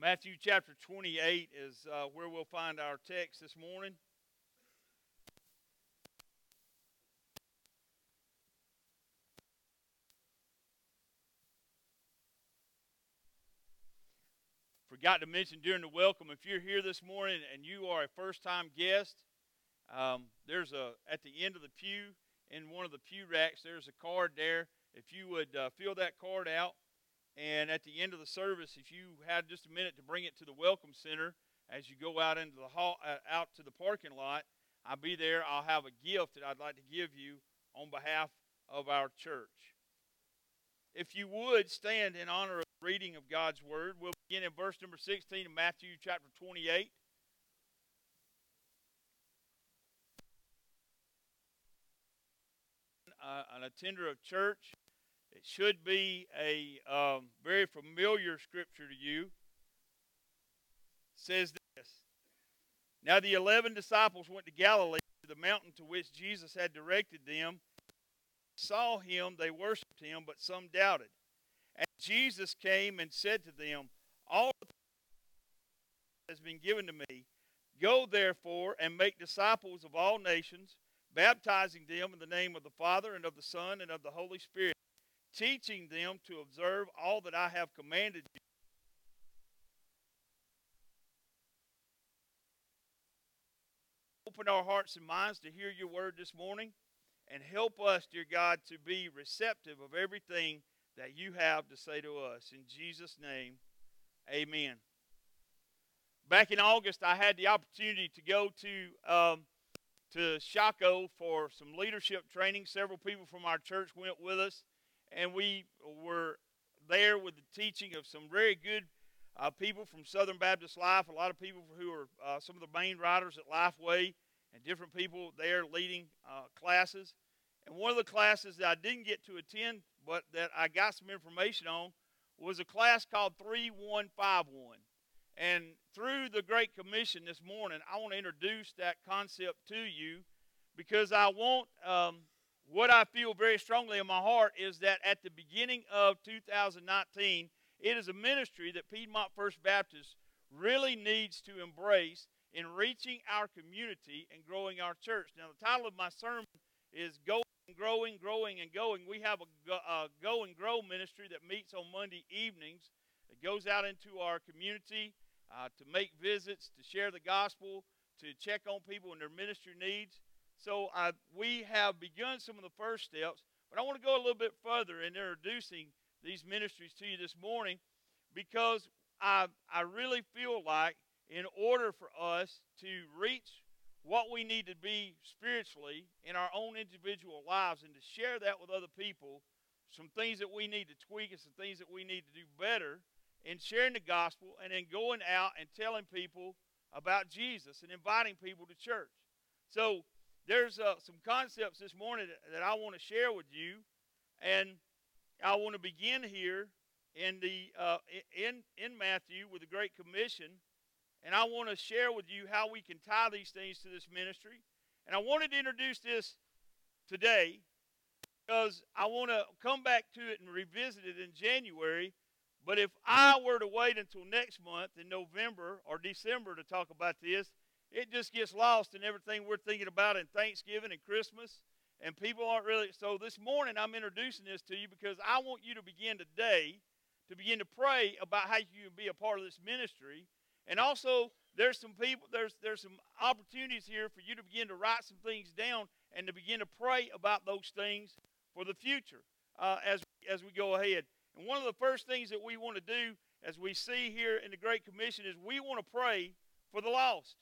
Matthew chapter 28 is uh, where we'll find our text this morning. Forgot to mention during the welcome, if you're here this morning and you are a first-time guest, um, there's a at the end of the pew in one of the pew racks. There's a card there. If you would uh, fill that card out, and at the end of the service, if you had just a minute to bring it to the Welcome Center as you go out into the hall, uh, out to the parking lot, I'll be there. I'll have a gift that I'd like to give you on behalf of our church. If you would stand in honor of the reading of God's Word, we'll begin in verse number 16 of Matthew chapter 28. Uh, an attender of church it should be a um, very familiar scripture to you. It says this Now the eleven disciples went to Galilee, to the mountain to which Jesus had directed them. Saw him, they worshipped him, but some doubted. And Jesus came and said to them, All has been given to me. Go therefore and make disciples of all nations, baptizing them in the name of the Father and of the Son and of the Holy Spirit teaching them to observe all that I have commanded you. Open our hearts and minds to hear your word this morning and help us, dear God, to be receptive of everything that you have to say to us. In Jesus' name, amen. Back in August, I had the opportunity to go to um, to Shocco for some leadership training. Several people from our church went with us and we were there with the teaching of some very good uh, people from Southern Baptist Life, a lot of people who are uh, some of the main writers at Lifeway, and different people there leading uh, classes. And one of the classes that I didn't get to attend, but that I got some information on, was a class called 3151. And through the Great Commission this morning, I want to introduce that concept to you because I want um, what I feel very strongly in my heart is that at the beginning of 2019, it is a ministry that Piedmont First Baptist really needs to embrace in reaching our community and growing our church. Now, the title of my sermon is Going, Growing, Growing, and Going. We have a, a Go and Grow ministry that meets on Monday evenings. It goes out into our community uh, to make visits, to share the gospel, to check on people and their ministry needs. So we have begun some of the first steps, but I want to go a little bit further in introducing these ministries to you this morning because I, I really feel like in order for us to reach what we need to be spiritually in our own individual lives and to share that with other people, some things that we need to tweak and some things that we need to do better in sharing the gospel and then going out and telling people about Jesus and inviting people to church. So there's uh, some concepts this morning that I want to share with you, and I want to begin here in the uh, in in Matthew with the Great Commission, and I want to share with you how we can tie these things to this ministry. And I wanted to introduce this today because I want to come back to it and revisit it in January. But if I were to wait until next month in November or December to talk about this, it just gets lost in everything we're thinking about in Thanksgiving and Christmas. And people aren't really. So this morning I'm introducing this to you because I want you to begin today to begin to pray about how you can be a part of this ministry. And also, there's some people, there's there's some opportunities here for you to begin to write some things down and to begin to pray about those things for the future uh, as as we go ahead. And one of the first things that we want to do, as we see here in the Great Commission, is we want to pray for the lost.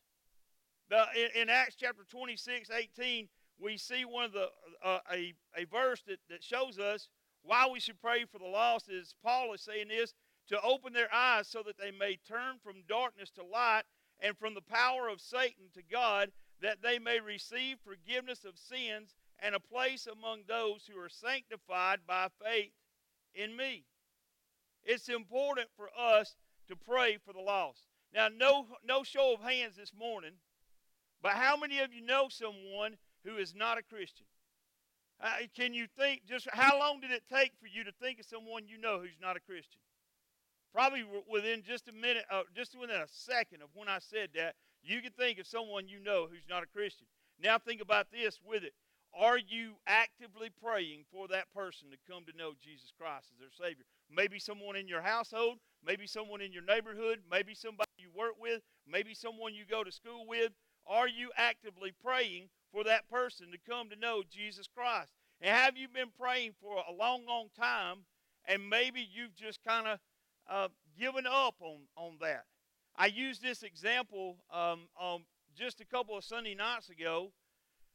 The, in, in, Acts chapter 26, 18, we see one of the uh, a, a verse that, that shows us why we should pray for the lost is Paul is saying this to open their eyes so that they may turn from darkness to light and from the power of Satan to God, that they may receive forgiveness of sins and a place among those who are sanctified by faith in me. It's important for us to pray for the lost. Now, no, no show of hands this morning but how many of you know someone who is not a Christian? Uh, can you think just how long did it take for you to think of someone you know who's not a Christian? Probably within just a minute, uh, just within a second of when I said that, you can think of someone you know who's not a Christian. Now think about this with it. Are you actively praying for that person to come to know Jesus Christ as their Savior? Maybe someone in your household, maybe someone in your neighborhood, maybe somebody you work with, maybe someone you go to school with. Are you actively praying for that person to come to know Jesus Christ? And have you been praying for a long, long time, and maybe you've just kind of uh, given up on, on that? I used this example um, um, just a couple of Sunday nights ago.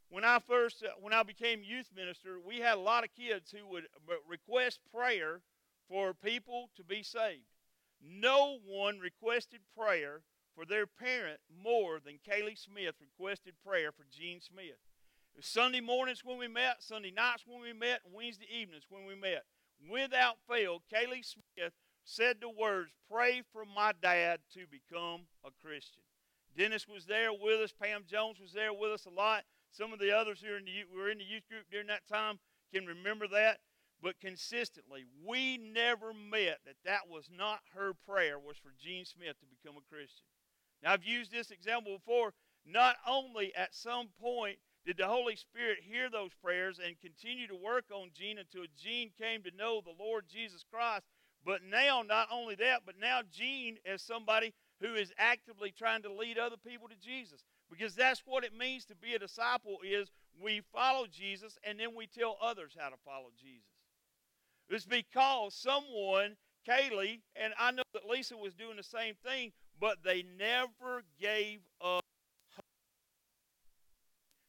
When I first, uh, when I became youth minister, we had a lot of kids who would request prayer for people to be saved. No one requested prayer for their parent more than Kaylee Smith requested prayer for Gene Smith. It was Sunday mornings when we met, Sunday nights when we met, Wednesday evenings when we met. Without fail, Kaylee Smith said the words, Pray for my dad to become a Christian. Dennis was there with us. Pam Jones was there with us a lot. Some of the others here in the were in the youth group during that time can remember that. But consistently, we never met that that was not her prayer was for Gene Smith to become a Christian. Now I've used this example before. Not only at some point did the Holy Spirit hear those prayers and continue to work on Gene until Gene came to know the Lord Jesus Christ, but now not only that, but now Gene is somebody who is actively trying to lead other people to Jesus. Because that's what it means to be a disciple is we follow Jesus and then we tell others how to follow Jesus. It's because someone, Kaylee, and I know that Lisa was doing the same thing, but they never gave up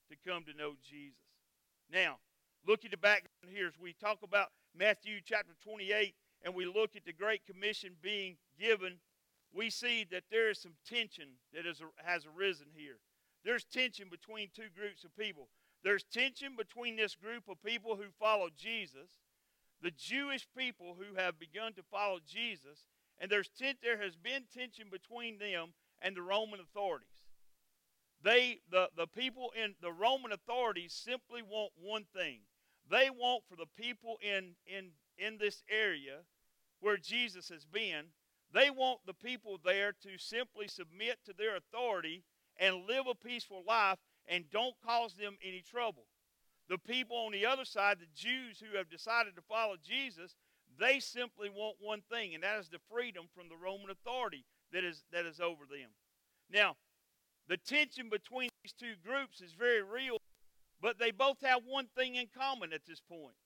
to come to know Jesus. Now, look at the background here as we talk about Matthew chapter 28 and we look at the Great Commission being given, we see that there is some tension that is, has arisen here. There's tension between two groups of people. There's tension between this group of people who follow Jesus, the Jewish people who have begun to follow Jesus, and there's ten, there has been tension between them and the Roman authorities. They, the, the people in the Roman authorities simply want one thing. They want for the people in, in, in this area where Jesus has been, they want the people there to simply submit to their authority and live a peaceful life and don't cause them any trouble. The people on the other side, the Jews who have decided to follow Jesus, they simply want one thing, and that is the freedom from the Roman authority that is, that is over them. Now, the tension between these two groups is very real, but they both have one thing in common at this point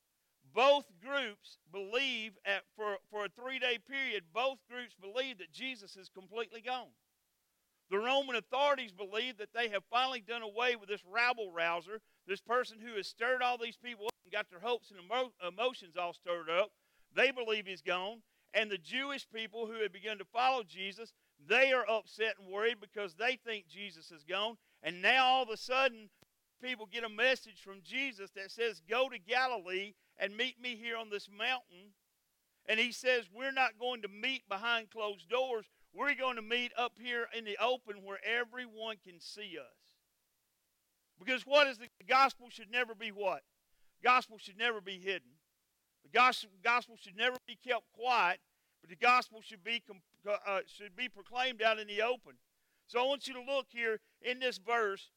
both groups believe at, for, for a three day period, both groups believe that Jesus is completely gone. The Roman authorities believe that they have finally done away with this rabble rouser, this person who has stirred all these people up and got their hopes and emo- emotions all stirred up. They believe he's gone. And the Jewish people who had begun to follow Jesus, they are upset and worried because they think Jesus is gone. And now all of a sudden, people get a message from Jesus that says, Go to Galilee and meet me here on this mountain. And he says, We're not going to meet behind closed doors. We're going to meet up here in the open where everyone can see us. Because what is the, gospel should never be what? Gospel should never be hidden. The gospel, should never be kept quiet, but the gospel should be uh, should be proclaimed out in the open. So I want you to look here in this verse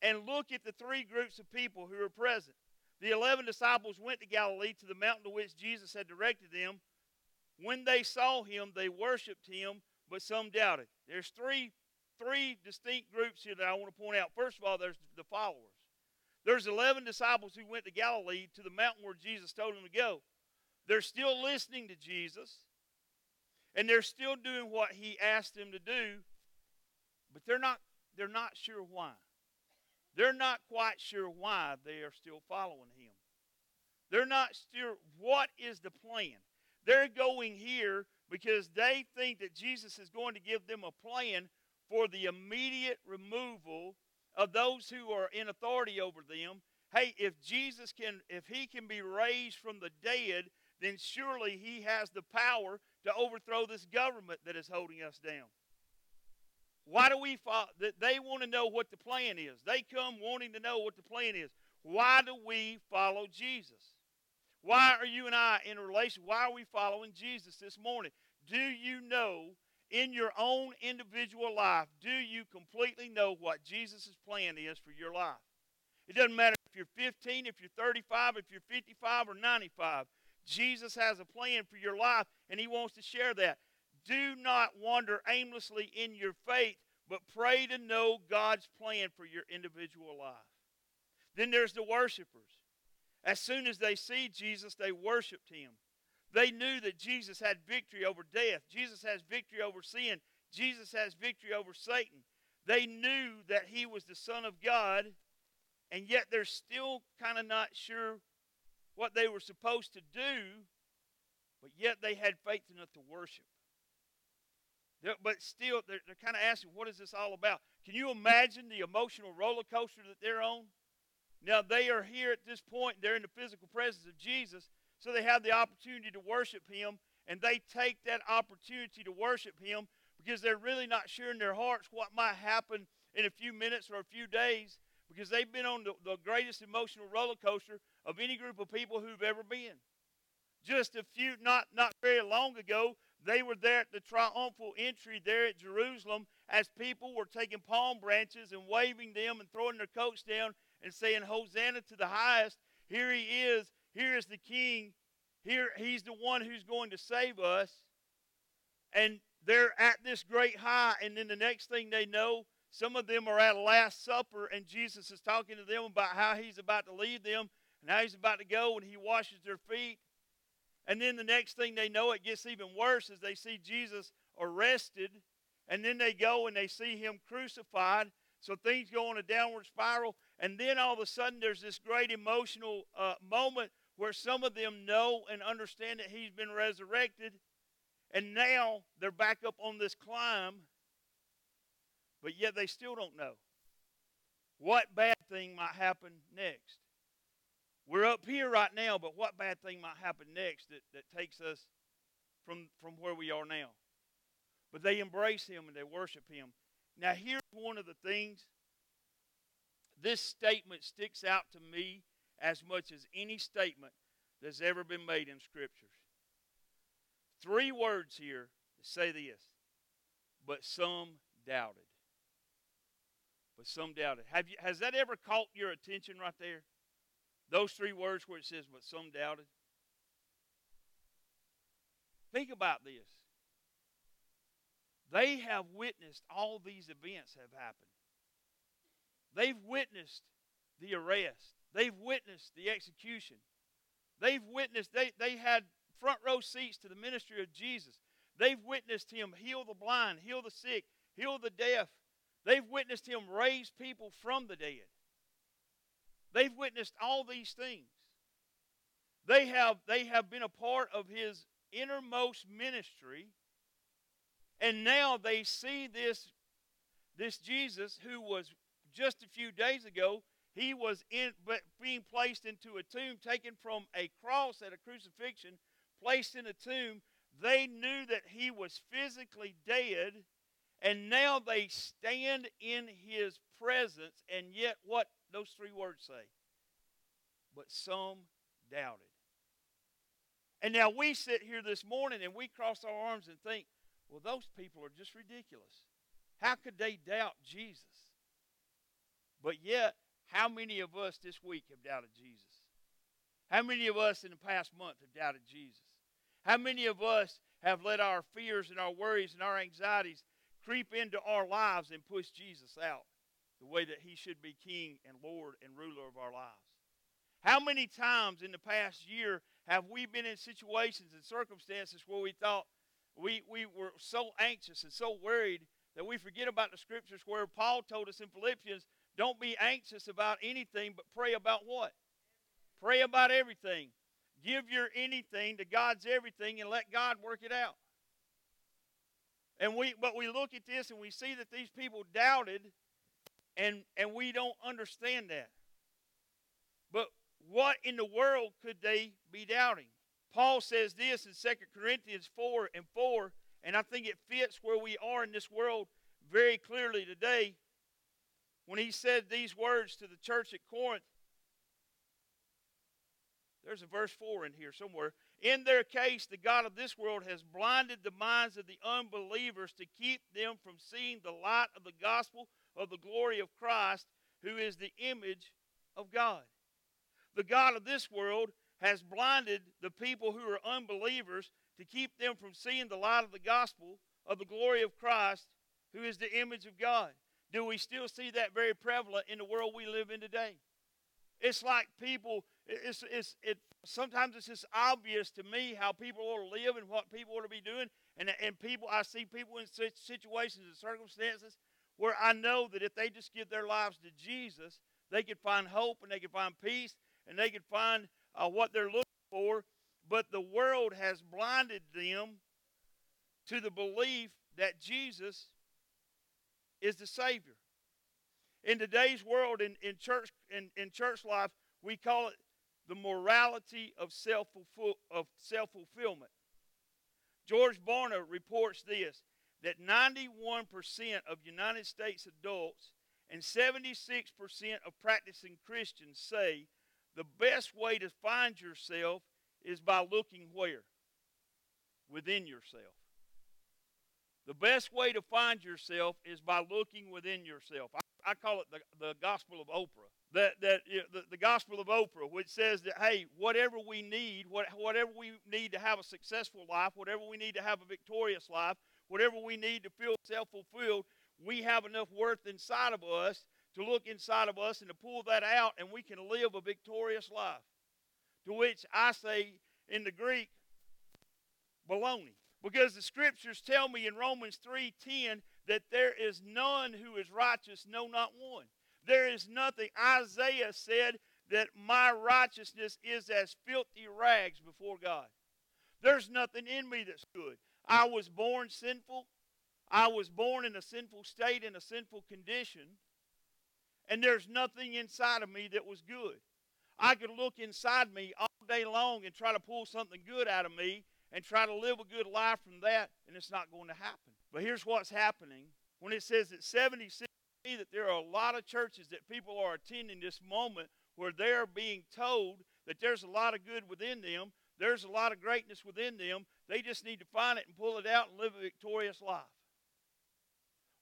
and look at the three groups of people who are present. The eleven disciples went to Galilee to the mountain to which Jesus had directed them. When they saw him, they worshiped him, but some doubted. There's three, three distinct groups here that I want to point out. First of all, there's the followers. There's 11 disciples who went to Galilee to the mountain where Jesus told them to go. They're still listening to Jesus, and they're still doing what he asked them to do, but they're not, they're not sure why. They're not quite sure why they are still following him. They're not sure what is the plan. They're going here because they think that Jesus is going to give them a plan for the immediate removal of those who are in authority over them. Hey, if Jesus can, if he can be raised from the dead, then surely he has the power to overthrow this government that is holding us down. Why do we follow? They want to know what the plan is. They come wanting to know what the plan is. Why do we follow Jesus? Why are you and I in a relation? Why are we following Jesus this morning? Do you know in your own individual life, do you completely know what Jesus' plan is for your life? It doesn't matter if you're 15, if you're 35, if you're 55 or 95. Jesus has a plan for your life, and He wants to share that. Do not wander aimlessly in your faith, but pray to know God's plan for your individual life. Then there's the worshipers. As soon as they see Jesus, they worshiped Him. They knew that Jesus had victory over death. Jesus has victory over sin. Jesus has victory over Satan. They knew that he was the Son of God, and yet they're still kind of not sure what they were supposed to do, but yet they had faith enough to worship. They're, but still, they're, they're kind of asking, what is this all about? Can you imagine the emotional roller coaster that they're on? Now, they are here at this point, they're in the physical presence of Jesus, so they have the opportunity to worship Him, and they take that opportunity to worship Him because they're really not sure in their hearts what might happen in a few minutes or a few days because they've been on the, the greatest emotional roller coaster of any group of people who've ever been. Just a few, not, not very long ago, they were there at the triumphal entry there at Jerusalem as people were taking palm branches and waving them and throwing their coats down and saying, Hosanna to the highest. Here he is. Here is the king. Here he's the one who's going to save us. And they're at this great high. And then the next thing they know, some of them are at a Last Supper, and Jesus is talking to them about how he's about to leave them and how he's about to go, and he washes their feet. And then the next thing they know, it gets even worse as they see Jesus arrested. And then they go and they see him crucified. So things go on a downward spiral. And then all of a sudden, there's this great emotional uh, moment where some of them know and understand that he's been resurrected. And now they're back up on this climb. But yet they still don't know what bad thing might happen next. We're up here right now, but what bad thing might happen next that, that takes us from, from where we are now? But they embrace him and they worship him. Now, here's one of the things this statement sticks out to me as much as any statement that's ever been made in scriptures. Three words here say this, but some doubted. But some doubted. Have you, has that ever caught your attention right there? Those three words where it says, but some doubted. Think about this. They have witnessed all these events have happened. They've witnessed the arrest. They've witnessed the execution. They've witnessed, they, they had front row seats to the ministry of Jesus. They've witnessed him heal the blind, heal the sick, heal the deaf. They've witnessed him raise people from the dead. They've witnessed all these things. They have, they have been a part of his innermost ministry. And now they see this, this Jesus who was just a few days ago, he was in, being placed into a tomb, taken from a cross at a crucifixion, placed in a tomb. They knew that he was physically dead, and now they stand in his presence, and yet what those three words say? But some doubted. And now we sit here this morning and we cross our arms and think, well, those people are just ridiculous. How could they doubt Jesus? But yet, how many of us this week have doubted Jesus? How many of us in the past month have doubted Jesus? How many of us have let our fears and our worries and our anxieties creep into our lives and push Jesus out the way that he should be king and Lord and ruler of our lives? How many times in the past year have we been in situations and circumstances where we thought we, we were so anxious and so worried that we forget about the scriptures where Paul told us in Philippians don't be anxious about anything, but pray about what? Pray about everything. Give your anything to God's everything and let God work it out. And we but we look at this and we see that these people doubted and and we don't understand that. But what in the world could they be doubting? Paul says this in 2 Corinthians 4 and 4, and I think it fits where we are in this world very clearly today when he said these words to the church at Corinth. There's a verse 4 in here somewhere. In their case, the God of this world has blinded the minds of the unbelievers to keep them from seeing the light of the gospel of the glory of Christ, who is the image of God. The God of this world has blinded the people who are unbelievers to keep them from seeing the light of the gospel of the glory of Christ, who is the image of God. Do we still see that very prevalent in the world we live in today? It's like people, it's, it's, it, sometimes it's just obvious to me how people ought to live and what people ought to be doing. And, and people, I see people in situations and circumstances where I know that if they just give their lives to Jesus, they could find hope and they could find peace and they could find uh, what they're looking for. But the world has blinded them to the belief that Jesus is the Savior. In today's world, in, in church in, in church life, we call it the morality of self of self fulfillment. George Barna reports this that 91% of United States adults and 76% of practicing Christians say the best way to find yourself is by looking where? Within yourself. The best way to find yourself is by looking within yourself. I, I call it the, the gospel of Oprah. That, that the, the gospel of Oprah, which says that, hey, whatever we need, what, whatever we need to have a successful life, whatever we need to have a victorious life, whatever we need to feel self fulfilled, we have enough worth inside of us to look inside of us and to pull that out, and we can live a victorious life. To which I say in the Greek, baloney. Because the scriptures tell me in Romans 3:10 that there is none who is righteous, no not one. There is nothing. Isaiah said that my righteousness is as filthy rags before God. There's nothing in me that's good. I was born sinful. I was born in a sinful state, in a sinful condition. And there's nothing inside of me that was good. I could look inside me all day long and try to pull something good out of me, and try to live a good life from that, and it's not going to happen. But here's what's happening when it says that 76 that there are a lot of churches that people are attending this moment where they're being told that there's a lot of good within them, there's a lot of greatness within them. They just need to find it and pull it out and live a victorious life.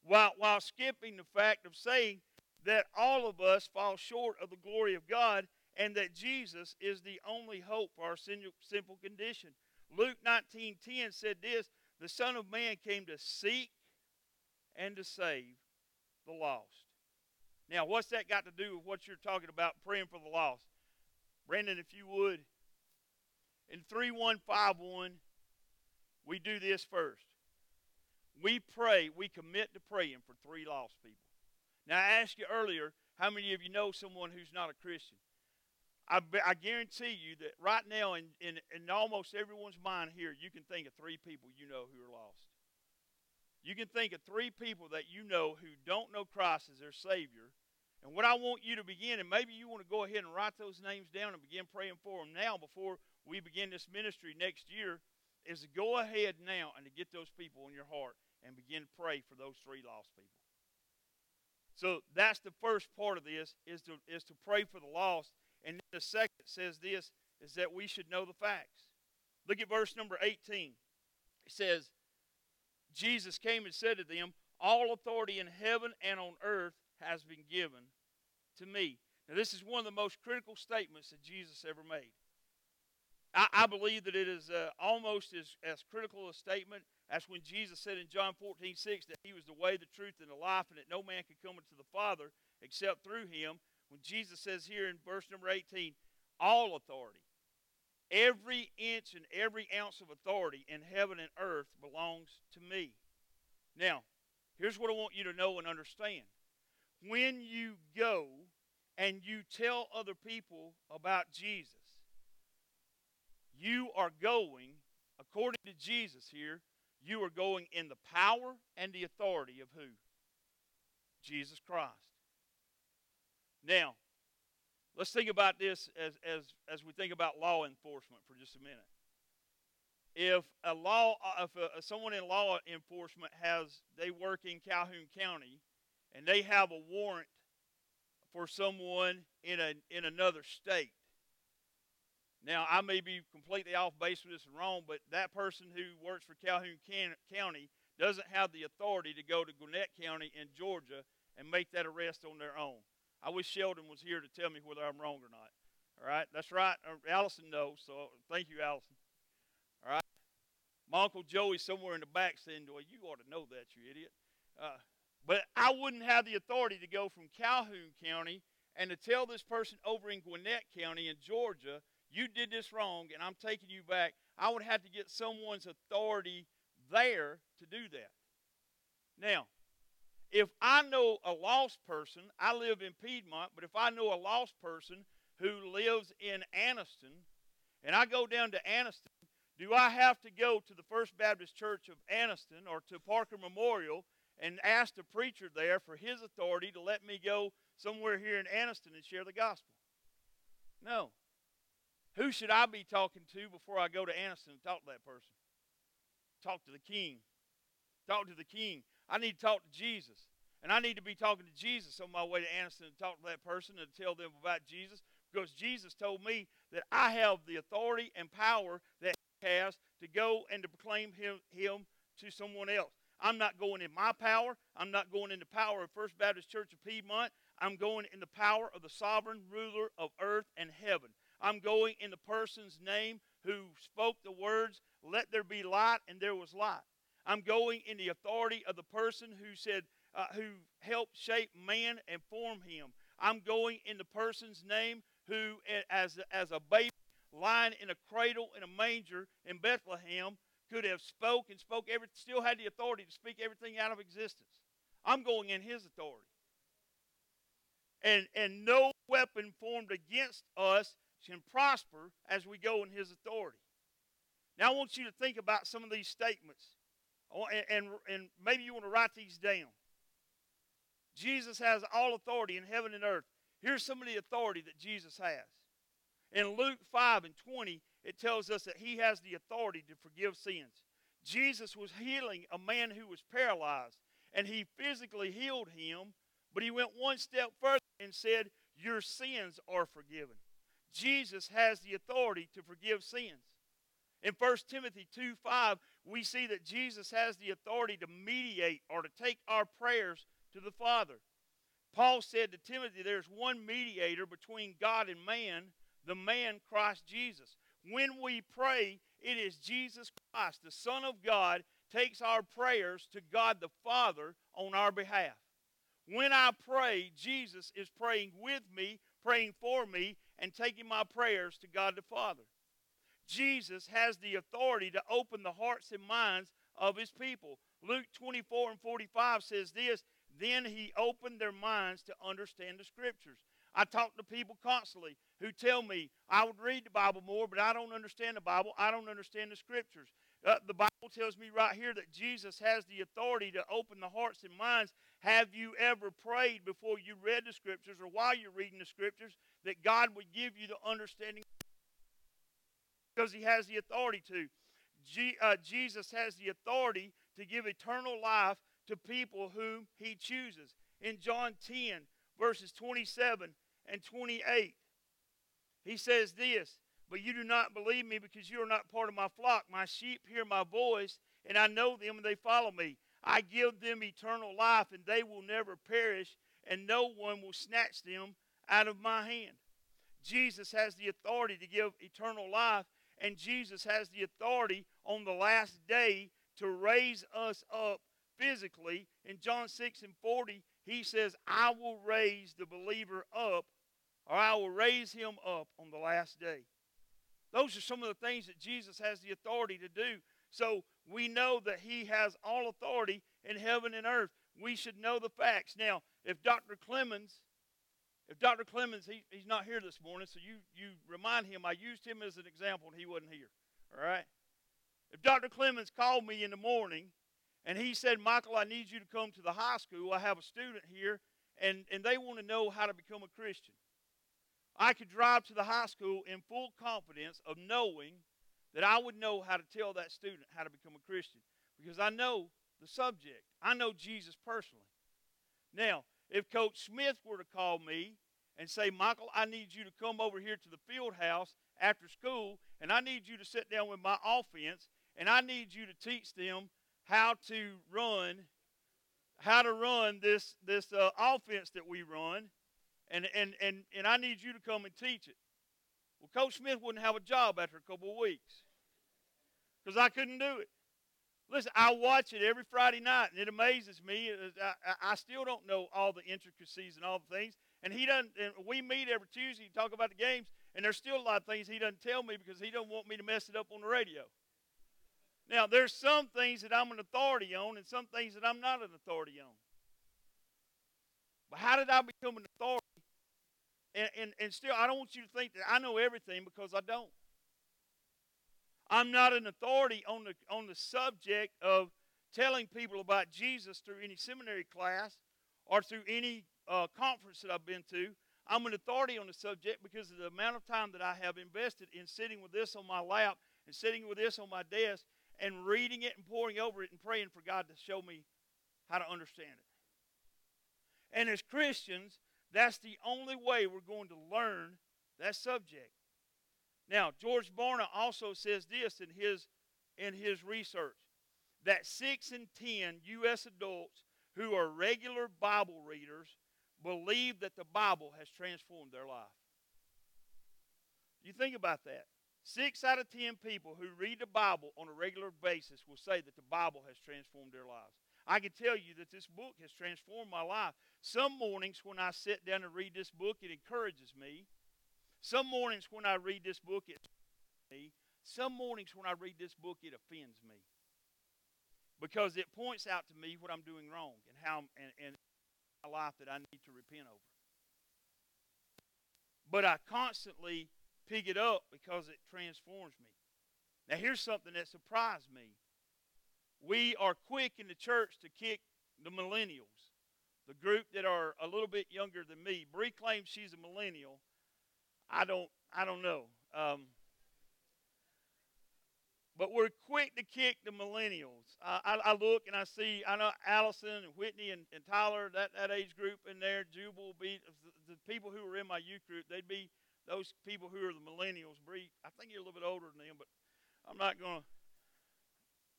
While, while skipping the fact of saying that all of us fall short of the glory of God and that Jesus is the only hope for our sinful condition. Luke 19:10 said this, the Son of Man came to seek and to save the lost. Now, what's that got to do with what you're talking about praying for the lost? Brandon, if you would, in 3151, we do this first. We pray, we commit to praying for three lost people. Now, I asked you earlier, how many of you know someone who's not a Christian? I, I guarantee you that right now, in, in, in almost everyone's mind here, you can think of three people you know who are lost. You can think of three people that you know who don't know Christ as their Savior. And what I want you to begin, and maybe you want to go ahead and write those names down and begin praying for them now before we begin this ministry next year, is to go ahead now and to get those people in your heart and begin to pray for those three lost people. So that's the first part of this is to is to pray for the lost and then the second says this is that we should know the facts. Look at verse number 18. It says, Jesus came and said to them, All authority in heaven and on earth has been given to me. Now, this is one of the most critical statements that Jesus ever made. I, I believe that it is uh, almost as, as critical a statement as when Jesus said in John 14, 6 that he was the way, the truth, and the life, and that no man could come unto the Father except through him. When Jesus says here in verse number 18, all authority, every inch and every ounce of authority in heaven and earth belongs to me. Now, here's what I want you to know and understand. When you go and you tell other people about Jesus, you are going, according to Jesus here, you are going in the power and the authority of who? Jesus Christ. Now, let's think about this as, as, as we think about law enforcement for just a minute. If a law, uh, if a, someone in law enforcement has, they work in Calhoun County, and they have a warrant for someone in a in another state, Now, I may be completely off base with this and wrong, but that person who works for Calhoun County doesn't have the authority to go to Gwinnett County in Georgia and make that arrest on their own. I wish Sheldon was here to tell me whether I'm wrong or not. All right, that's right. Uh, Allison knows, so thank you, Allison. All right. My Uncle Joey's somewhere in the back saying, Well, you ought to know that, you idiot. Uh, but I wouldn't have the authority to go from Calhoun County and to tell this person over in Gwinnett County in Georgia you did this wrong and I'm taking you back, I would have to get someone's authority there to do that. Now, if I know a lost person, I live in Piedmont, but if I know a lost person who lives in Anniston, and I go down to Anniston, do I have to go to the First Baptist Church of Anniston or to Parker Memorial and ask the preacher there for his authority to let me go somewhere here in Anniston and share the gospel? No. Who should I be talking to before I go to Anniston and talk to that person? Talk to the king. Talk to the king. I need to talk to Jesus. And I need to be talking to Jesus on my way to Anniston and talk to that person and tell them about Jesus because Jesus told me that I have the authority and power that He has to go and to proclaim Him, him to someone else. I'm not going in my power. I'm not going in the power of First Baptist Church of Piedmont. I'm going in the power of the sovereign ruler of earth and heaven. I'm going in the person's name who spoke the words, Let there be light, and there was light. I'm going in the authority of the person who said, uh, who helped shape man and form him. I'm going in the person's name who, as, as a baby lying in a cradle in a manger in Bethlehem, could have spoke and spoke every, still had the authority to speak everything out of existence. I'm going in his authority. And, and no weapon formed against us can prosper as we go in his authority. Now, I want you to think about some of these statements, Oh, and, and, and maybe you want to write these down. Jesus has all authority in heaven and earth. Here's some of the authority that Jesus has. In Luke 5 and 20, it tells us that he has the authority to forgive sins. Jesus was healing a man who was paralyzed, and he physically healed him, but he went one step further and said, Your sins are forgiven. Jesus has the authority to forgive sins. In 1 Timothy 2 5, we see that Jesus has the authority to mediate or to take our prayers to the Father. Paul said to Timothy, There's one mediator between God and man, the man Christ Jesus. When we pray, it is Jesus Christ, the Son of God, takes our prayers to God the Father on our behalf. When I pray, Jesus is praying with me, praying for me, and taking my prayers to God the Father. Jesus has the authority to open the hearts and minds of his people. Luke 24 and 45 says this Then he opened their minds to understand the scriptures. I talk to people constantly who tell me, I would read the Bible more, but I don't understand the Bible. I don't understand the scriptures. Uh, the Bible tells me right here that Jesus has the authority to open the hearts and minds. Have you ever prayed before you read the scriptures or while you're reading the scriptures that God would give you the understanding? Because He has the authority to. G, uh, Jesus has the authority to give eternal life to people whom He chooses. In John 10, verses 27 and 28, He says this but you do not believe me because you are not part of my flock. My sheep hear my voice, and I know them, and they follow me. I give them eternal life, and they will never perish, and no one will snatch them out of my hand. Jesus has the authority to give eternal life, and Jesus has the authority on the last day to raise us up physically. In John 6 and 40, he says, I will raise the believer up, or I will raise him up on the last day. Those are some of the things that Jesus has the authority to do. So we know that he has all authority in heaven and earth. We should know the facts. Now, if Dr. Clemens, if Dr. Clemens, he, he's not here this morning, so you, you remind him, I used him as an example and he wasn't here. All right? If Dr. Clemens called me in the morning and he said, Michael, I need you to come to the high school. I have a student here and, and they want to know how to become a Christian. I could drive to the high school in full confidence of knowing that I would know how to tell that student how to become a Christian because I know the subject. I know Jesus personally. Now, if Coach Smith were to call me and say, Michael, I need you to come over here to the field house after school, and I need you to sit down with my offense, and I need you to teach them how to run, how to run this this uh, offense that we run, and and and and I need you to come and teach it. Well, Coach Smith wouldn't have a job after a couple of weeks because I couldn't do it. Listen, I watch it every Friday night, and it amazes me. I, I, still don't know all the intricacies and all the things. And he doesn't. And we meet every Tuesday to talk about the games, and there's still a lot of things he doesn't tell me because he doesn't want me to mess it up on the radio. Now, there's some things that I'm an authority on, and some things that I'm not an authority on. But how did I become an authority? And, and, and still, I don't want you to think that I know everything because I don't. I'm not an authority on the, on the subject of telling people about Jesus through any seminary class or through any uh, conference that I've been to. I'm an authority on the subject because of the amount of time that I have invested in sitting with this on my lap and sitting with this on my desk and reading it and poring over it and praying for God to show me how to understand it. And as Christians, that's the only way we're going to learn that subject. Now, George Barna also says this in his, in his research that 6 in 10 U.S. adults who are regular Bible readers believe that the Bible has transformed their life. You think about that. Six out of ten people who read the Bible on a regular basis will say that the Bible has transformed their lives. I can tell you that this book has transformed my life. Some mornings when I sit down and read this book, it encourages me. Some mornings when I read this book, it me. Some mornings when I read this book, it offends me because it points out to me what I'm doing wrong and how and, and my life that I need to repent over. But I constantly pick it up because it transforms me. Now, here's something that surprised me. We are quick in the church to kick the millennials, the group that are a little bit younger than me. Bree claims she's a millennial. I don't. I don't know. Um, but we're quick to kick the millennials. I, I, I, look and I see, I know Allison and Whitney and, and Tyler, that, that age group in there, Jubal, be the, the people who were in my youth group, they'd be those people who are the millennials. Bree, I think you're a little bit older than them, but I'm not going to.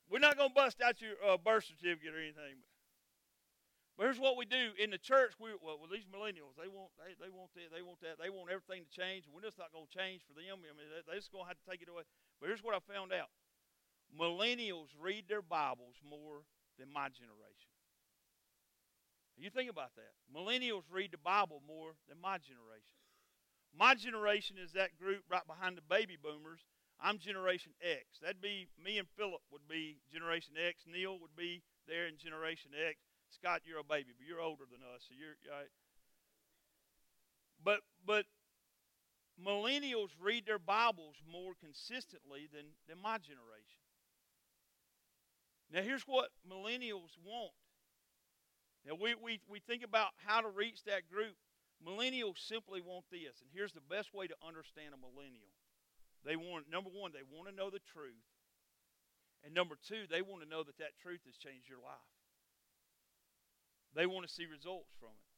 We're not going to bust out your uh, birth certificate or anything. But, but here's what we do in the church. We well, well these millennials, they want they, they want that, they want that, they want everything to change, we're just not going to change for them. I mean, they, they're just going to have to take it away. But here's what I found out millennials read their Bibles more than my generation. You think about that. Millennials read the Bible more than my generation. My generation is that group right behind the baby boomers. I'm Generation X. That'd be me and Philip would be Generation X. Neil would be there in Generation X. Scott, you're a baby, but you're older than us, so you're right. But but millennials read their Bibles more consistently than, than my generation. Now, here's what millennials want. Now, we, we, we think about how to reach that group. Millennials simply want this, and here's the best way to understand a millennial. They want, number one, they want to know the truth. And number two, they want to know that that truth has changed your life. They want to see results from it.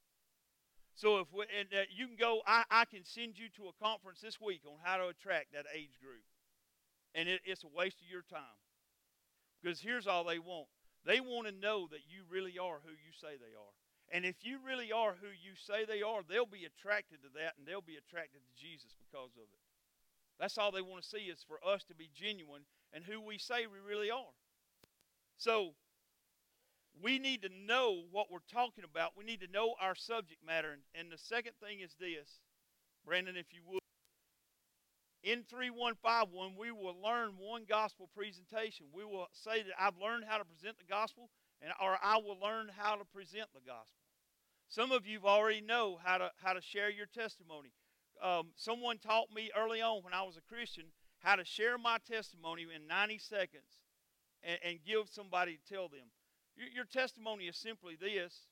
So if we, and uh, you can go, I, I can send you to a conference this week on how to attract that age group. And it, it's a waste of your time. Because here's all they want they want to know that you really are who you say they are. And if you really are who you say they are, they'll be attracted to that and they'll be attracted to Jesus because of it. That's all they want to see is for us to be genuine and who we say we really are. So we need to know what we're talking about. We need to know our subject matter. And, and the second thing is this, Brandon, if you would. In 3151, we will learn one gospel presentation. We will say that I've learned how to present the gospel, and, or I will learn how to present the gospel. Some of you already know how to, how to share your testimony. Um, someone taught me early on when I was a Christian how to share my testimony in 90 seconds and, and give somebody to tell them. Your, testimony is simply this.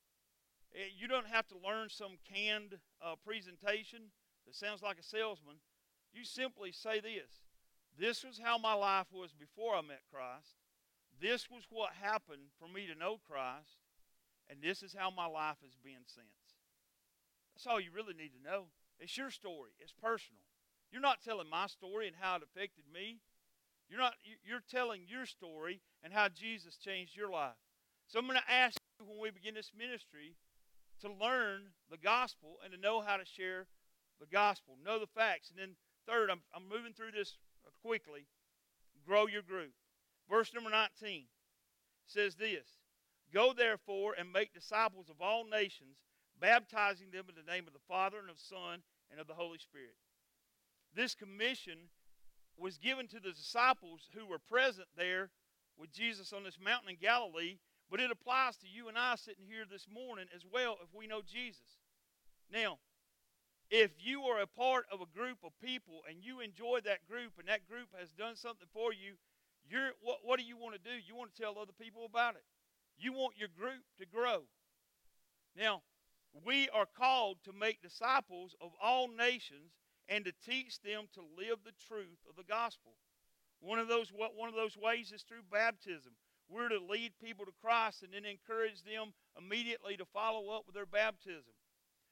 Eh, you don't have to learn some canned uh, presentation that sounds like a salesman. You simply say this This was how my life was before I met Christ. This was what happened for me to know Christ. And this is how my life has been since. That's all you really need to know. It's your story, it's personal. You're not telling my story and how it affected me. You're not you're telling your story and how Jesus changed your life. So I'm going to ask you when we begin this ministry to learn the gospel and to know how to share the gospel, know the facts. And then third, I'm, I'm moving through this quickly. Grow your group. Verse number 19 says this Go therefore and make disciples of all nations, baptizing them in the name of the Father and of the Son and of the Holy Spirit. This commission was given to the disciples who were present there with Jesus on this mountain in Galilee, but it applies to you and I sitting here this morning as well if we know Jesus. Now, if you are a part of a group of people and you enjoy that group and that group has done something for you, you're, what, what do you want to do? You want to tell other people about it. You want your group to grow. Now, we are called to make disciples of all nations and to teach them to live the truth of the gospel. One of those one of those ways is through baptism. We're to lead people to Christ and then encourage them immediately to follow up with their baptism.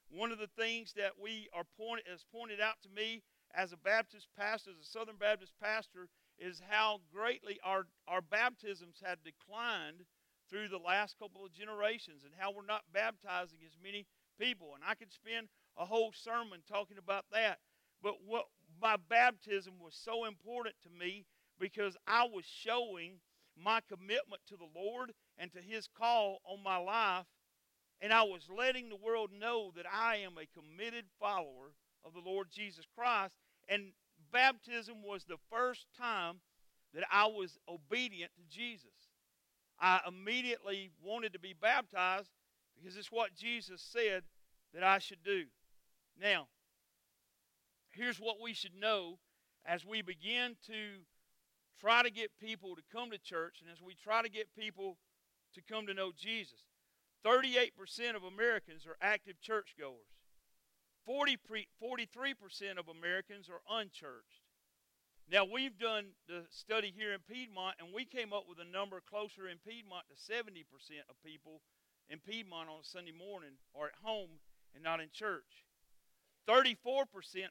One of the things that we are pointed has pointed out to me as a Baptist pastor, as a Southern Baptist pastor, is how greatly our, our baptisms have declined through the last couple of generations and how we're not baptizing as many people. And I could spend a whole sermon talking about that. But what my baptism was so important to me because I was showing my commitment to the Lord and to his call on my life and I was letting the world know that I am a committed follower of the Lord Jesus Christ and baptism was the first time that I was obedient to Jesus. I immediately wanted to be baptized because it's what Jesus said that I should do. Now, here's what we should know as we begin to try to get people to come to church and as we try to get people to come to know Jesus. 38% of Americans are active churchgoers. 40 43% of Americans are unchurched. Now, we've done the study here in Piedmont, and we came up with a number closer in Piedmont to 70% of people in Piedmont on a Sunday morning are at home and not in church. 34%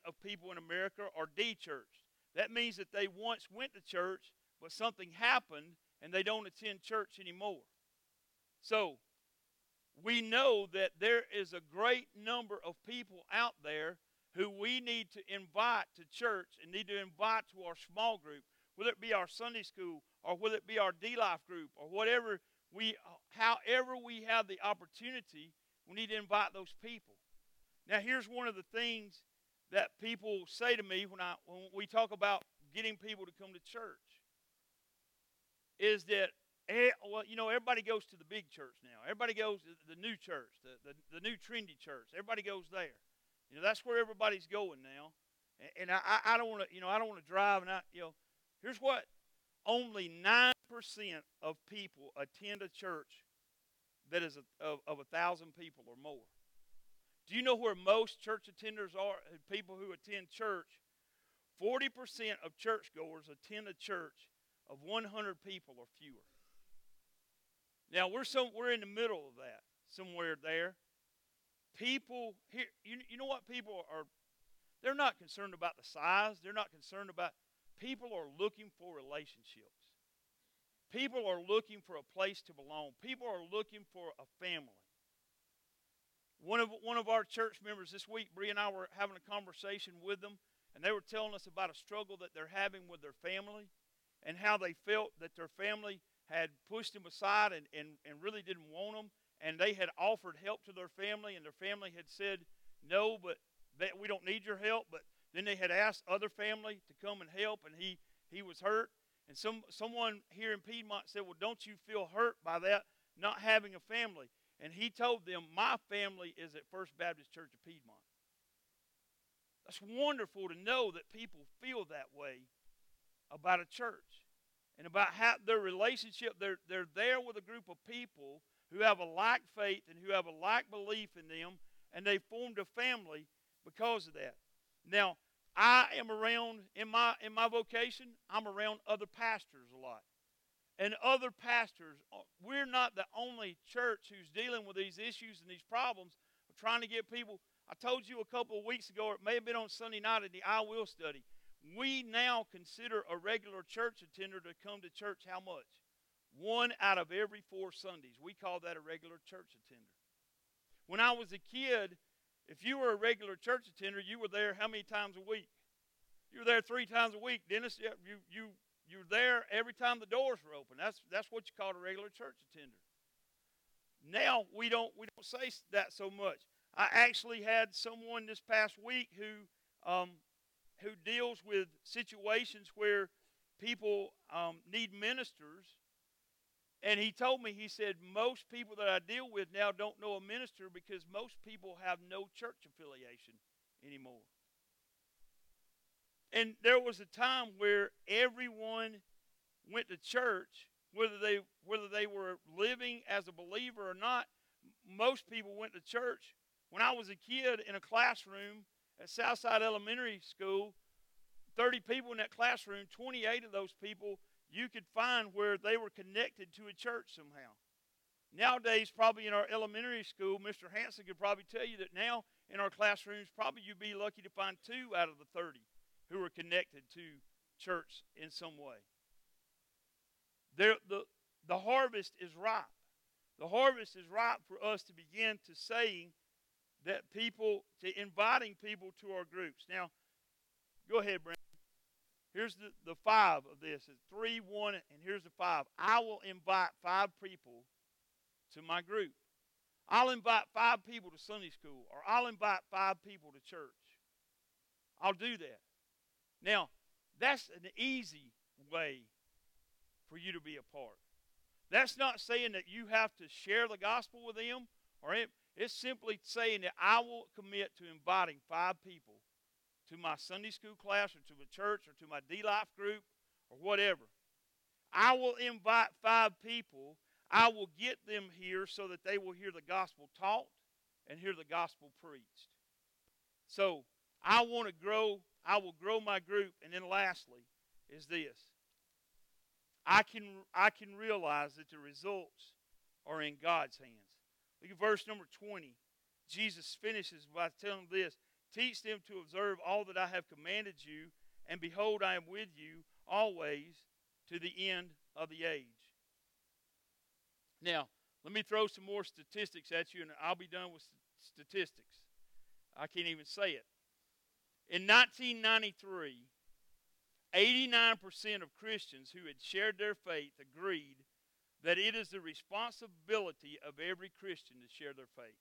of people in America are de-churched. That means that they once went to church, but something happened and they don't attend church anymore. So, we know that there is a great number of people out there who we need to invite to church and need to invite to our small group, whether it be our Sunday school or whether it be our D Life group or whatever we, however we have the opportunity, we need to invite those people. Now, here's one of the things that people say to me when I when we talk about getting people to come to church is that Eh, well, you know, everybody goes to the big church now. Everybody goes to the new church, the, the, the new trendy church. Everybody goes there. You know, that's where everybody's going now. And, and I, I don't want to, you know, I don't want to drive. And I, you know, here's what: only nine percent of people attend a church that is a, of, of a thousand people or more. Do you know where most church attenders are? Uh, people who attend church. Forty percent of churchgoers attend a church of 100 people or fewer. Now we're some we're in the middle of that somewhere there. People here, you, you know what people are? They're not concerned about the size. They're not concerned about. People are looking for relationships. People are looking for a place to belong. People are looking for a family. One of one of our church members this week, Bree and I were having a conversation with them, and they were telling us about a struggle that they're having with their family, and how they felt that their family had pushed them aside and, and, and really didn't want them. and they had offered help to their family, and their family had said, No, but we don't need your help. But then they had asked other family to come and help, and he, he was hurt. And some, someone here in Piedmont said, Well, don't you feel hurt by that, not having a family? And he told them, My family is at First Baptist Church of Piedmont. That's wonderful to know that people feel that way about a church and about how their relationship, they're, they're there with a group of people who have a like faith and who have a like belief in them, and they formed a family because of that. Now, I am around in my in my vocation, I'm around other pastors a lot. And other pastors, uh, we're not the only church who's dealing with these issues and these problems trying to get people. I told you a couple of weeks ago, or it may have been on Sunday night in the I Will study. We now consider a regular church attender to come to church how much? One out of every four Sundays. We call that a regular church attender. When I was a kid, if you were a regular church attender, you were there how many times a week? You were there three times a week. Dennis, you, you, you were there every time the doors were open. That's, that's what you call a regular church attender. Now we don't we don't say that so much. I actually had someone this past week who um, who deals with situations where people um, need ministers, and he told me he said most people that I deal with now don't know a minister because most people have no church affiliation anymore. And there was a time where everyone went to church, whether they whether they were living as a believer or not. Most people went to church. When I was a kid in a classroom at Southside Elementary School, 30 people in that classroom, 28 of those people you could find where they were connected to a church somehow. Nowadays, probably in our elementary school, Mr. Hanson could probably tell you that now in our classrooms, probably you'd be lucky to find two out of the 30 who are connected to church in some way. The, the harvest is ripe. The harvest is ripe for us to begin to saying that people, to inviting people to our groups. Now, go ahead, Brandon. Here's the, the five of this. It's three, one, and here's the five. I will invite five people to my group. I'll invite five people to Sunday school, or I'll invite five people to church. I'll do that. Now, that's an easy way for you to be a part. That's not saying that you have to share the gospel with them, or it, it's simply saying that I will commit to inviting five people to my Sunday school class, or to a church, or to my D Life group, or whatever. I will invite five people. I will get them here so that they will hear the gospel taught and hear the gospel preached. So I want to grow I will grow my group. And then lastly is this. I can I can realize that the results are in God's hands. Look at verse number 20. Jesus finishes by telling this Teach them to observe all that I have commanded you, and behold, I am with you always to the end of the age. Now, let me throw some more statistics at you, and I'll be done with statistics. I can't even say it. In 1993, 89% of Christians who had shared their faith agreed that it is the responsibility of every Christian to share their faith.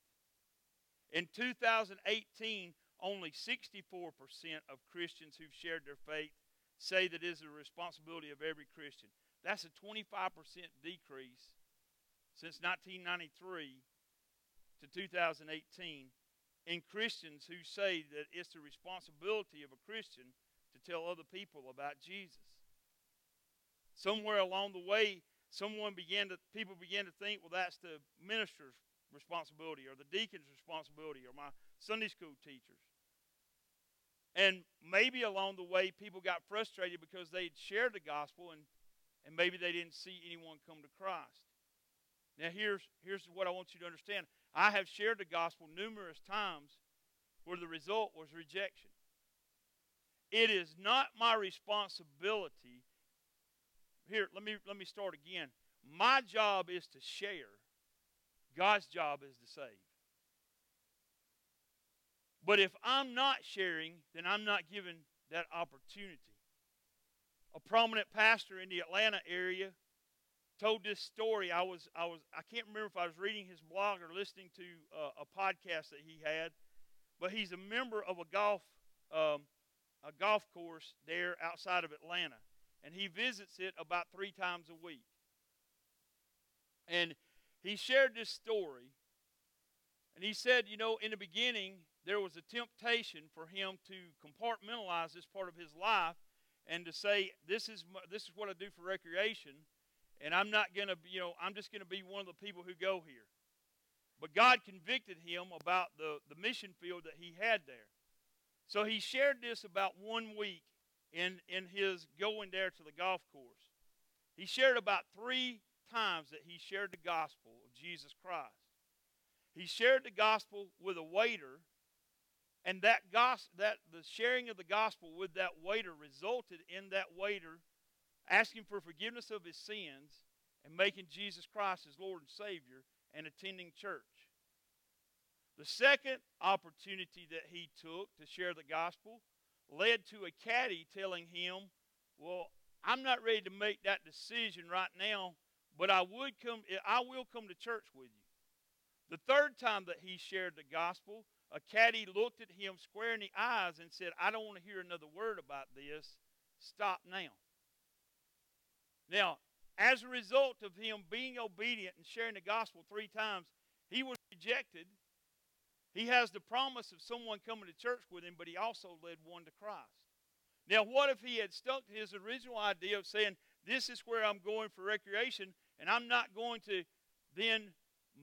In 2018, only 64% of Christians who've shared their faith say that it is the responsibility of every Christian. That's a 25% decrease since 1993 to 2018 in Christians who say that it's the responsibility of a Christian to tell other people about Jesus. Somewhere along the way, someone began to people began to think, well, that's the minister's responsibility or the deacon's responsibility or my Sunday school teachers. And maybe along the way, people got frustrated because they'd shared the gospel and, and maybe they didn't see anyone come to Christ. Now, here's, here's what I want you to understand I have shared the gospel numerous times where the result was rejection. It is not my responsibility. Here, let me let me start again. My job is to share. God's job is to save. But if I'm not sharing, then I'm not given that opportunity. A prominent pastor in the Atlanta area told this story. I was I was I can't remember if I was reading his blog or listening to uh, a podcast that he had, but he's a member of a golf um, a golf course there outside of Atlanta, and he visits it about three times a week. And he shared this story, and he said, you know, in the beginning there was a temptation for him to compartmentalize this part of his life and to say, this is this is what I do for recreation and I'm not going to, you know, I'm just going to be one of the people who go here. But God convicted him about the, the mission field that he had there. So he shared this about one week in, in his going there to the golf course. He shared about three times that he shared the gospel of Jesus Christ. He shared the gospel with a waiter And that gospel, that the sharing of the gospel with that waiter resulted in that waiter asking for forgiveness of his sins and making Jesus Christ his Lord and Savior and attending church. The second opportunity that he took to share the gospel led to a caddy telling him, Well, I'm not ready to make that decision right now, but I would come I will come to church with you. The third time that he shared the gospel, a caddy looked at him square in the eyes and said, I don't want to hear another word about this. Stop now. Now, as a result of him being obedient and sharing the gospel three times, he was rejected. He has the promise of someone coming to church with him, but he also led one to Christ. Now, what if he had stuck to his original idea of saying, This is where I'm going for recreation, and I'm not going to then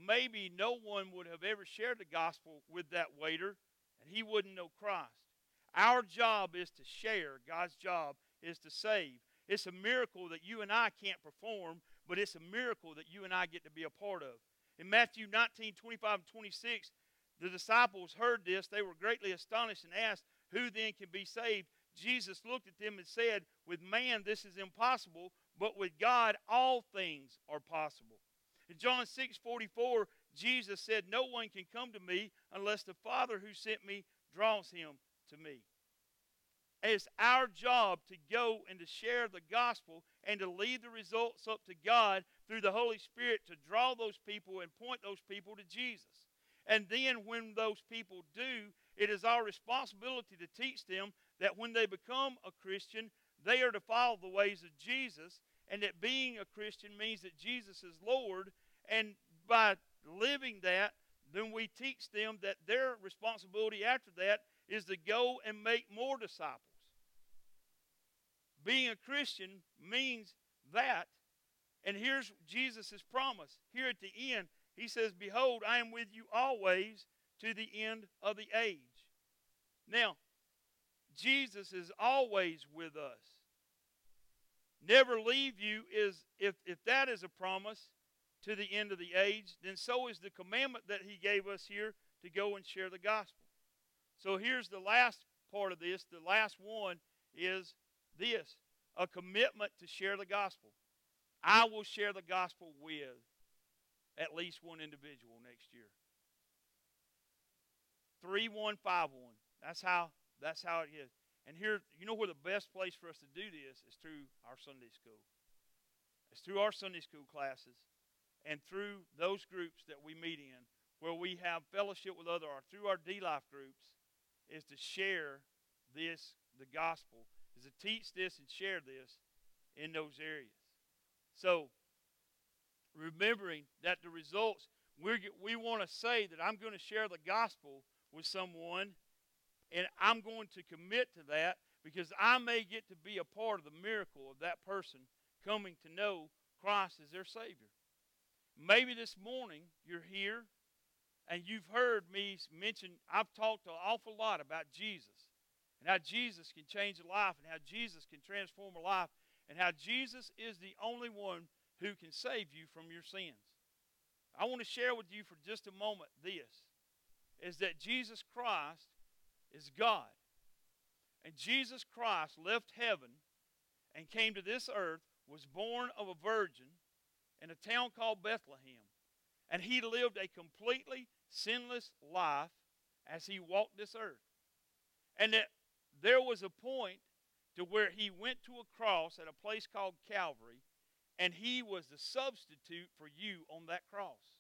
maybe no one would have ever shared the gospel with that waiter, and he wouldn't know Christ. Our job is to share, God's job is to save. It's a miracle that you and I can't perform, but it's a miracle that you and I get to be a part of. In Matthew 19 25 and 26, the disciples heard this. They were greatly astonished and asked, Who then can be saved? Jesus looked at them and said, With man this is impossible, but with God all things are possible. In John 6 44, Jesus said, No one can come to me unless the Father who sent me draws him to me. It's our job to go and to share the gospel and to lead the results up to God through the Holy Spirit to draw those people and point those people to Jesus. And then when those people do, it is our responsibility to teach them that when they become a Christian, they are to follow the ways of Jesus, and that being a Christian means that Jesus is Lord. And by living that, then we teach them that their responsibility after that is to go and make more disciples. Being a Christian means that. And here's Jesus' promise. Here at the end, he says, Behold, I am with you always to the end of the age. Now, Jesus is always with us. Never leave you is if, if that is a promise to the end of the age, then so is the commandment that he gave us here to go and share the gospel. So here's the last part of this. The last one is this a commitment to share the gospel. I will share the gospel with at least one individual next year. 3151. That's how that's how it is. And here, you know where the best place for us to do this is through our Sunday school. It's through our Sunday school classes and through those groups that we meet in where we have fellowship with other or through our D-Life groups is to share this, the gospel, is to teach this and share this in those areas. So, remembering that the results, we we want to say that I'm going to share the gospel with someone and I'm going to commit to that because I may get to be a part of the miracle of that person coming to know Christ as their Savior. Maybe this morning you're here and you've heard me mention, I've talked an awful lot about Jesus and how Jesus can change a life and how Jesus can transform a life and how Jesus is the only one who can save you from your sins. I want to share with you for just a moment this is that Jesus Christ is God. And Jesus Christ left heaven and came to this earth, was born of a virgin in a town called Bethlehem. And he lived a completely sinless life as he walked this earth. And that there was a point to where he went to a cross at a place called Calvary, and he was the substitute for you on that cross.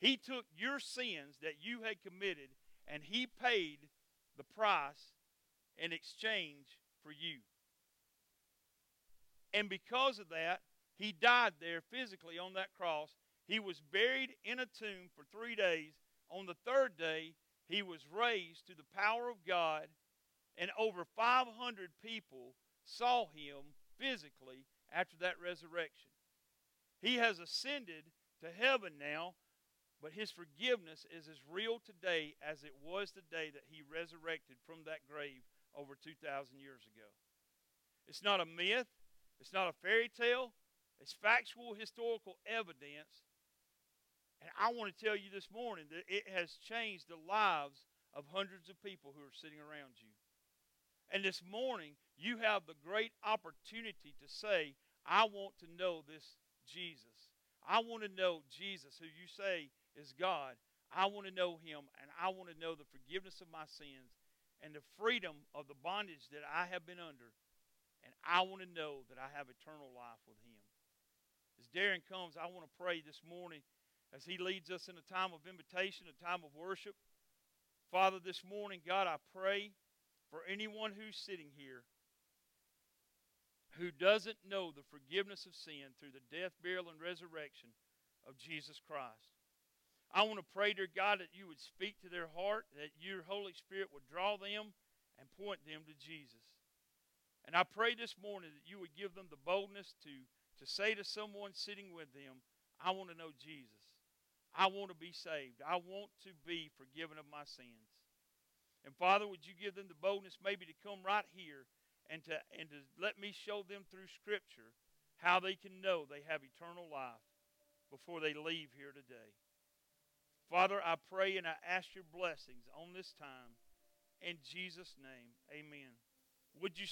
He took your sins that you had committed, and he paid the price in exchange for you. And because of that, he died there physically on that cross. He was buried in a tomb for three days. On the third day, he was raised to the power of God, and over 500 people saw him physically after that resurrection. He has ascended to heaven now but his forgiveness is as real today as it was the day that he resurrected from that grave over 2,000 years ago. It's not a myth, it's not a fairy tale, it's factual historical evidence. And I want to tell you this morning that it has changed the lives of hundreds of people who are sitting around you. And this morning, you have the great opportunity to say, I want to know this Jesus. I want to know Jesus, who you say is God. I want to know him, and I want to know the forgiveness of my sins and the freedom of the bondage that I have been under. And I want to know that I have eternal life with him. As Darren comes, I want to pray this morning as he leads us in a time of invitation, a time of worship. Father, this morning, God, I pray for anyone who's sitting here who doesn't know the forgiveness of sin through the death, burial, and resurrection of Jesus Christ. I want to pray, dear God, that you would speak to their heart, that your Holy Spirit would draw them and point them to Jesus. And I pray this morning that you would give them the boldness to, to say to someone sitting with them, I want to know Jesus. I want to be saved. I want to be forgiven of my sins. And Father, would you give them the boldness maybe to come right here and to, and to let me show them through Scripture how they can know they have eternal life before they leave here today. Father, I pray and I ask your blessings on this time. In Jesus' name, amen. Would you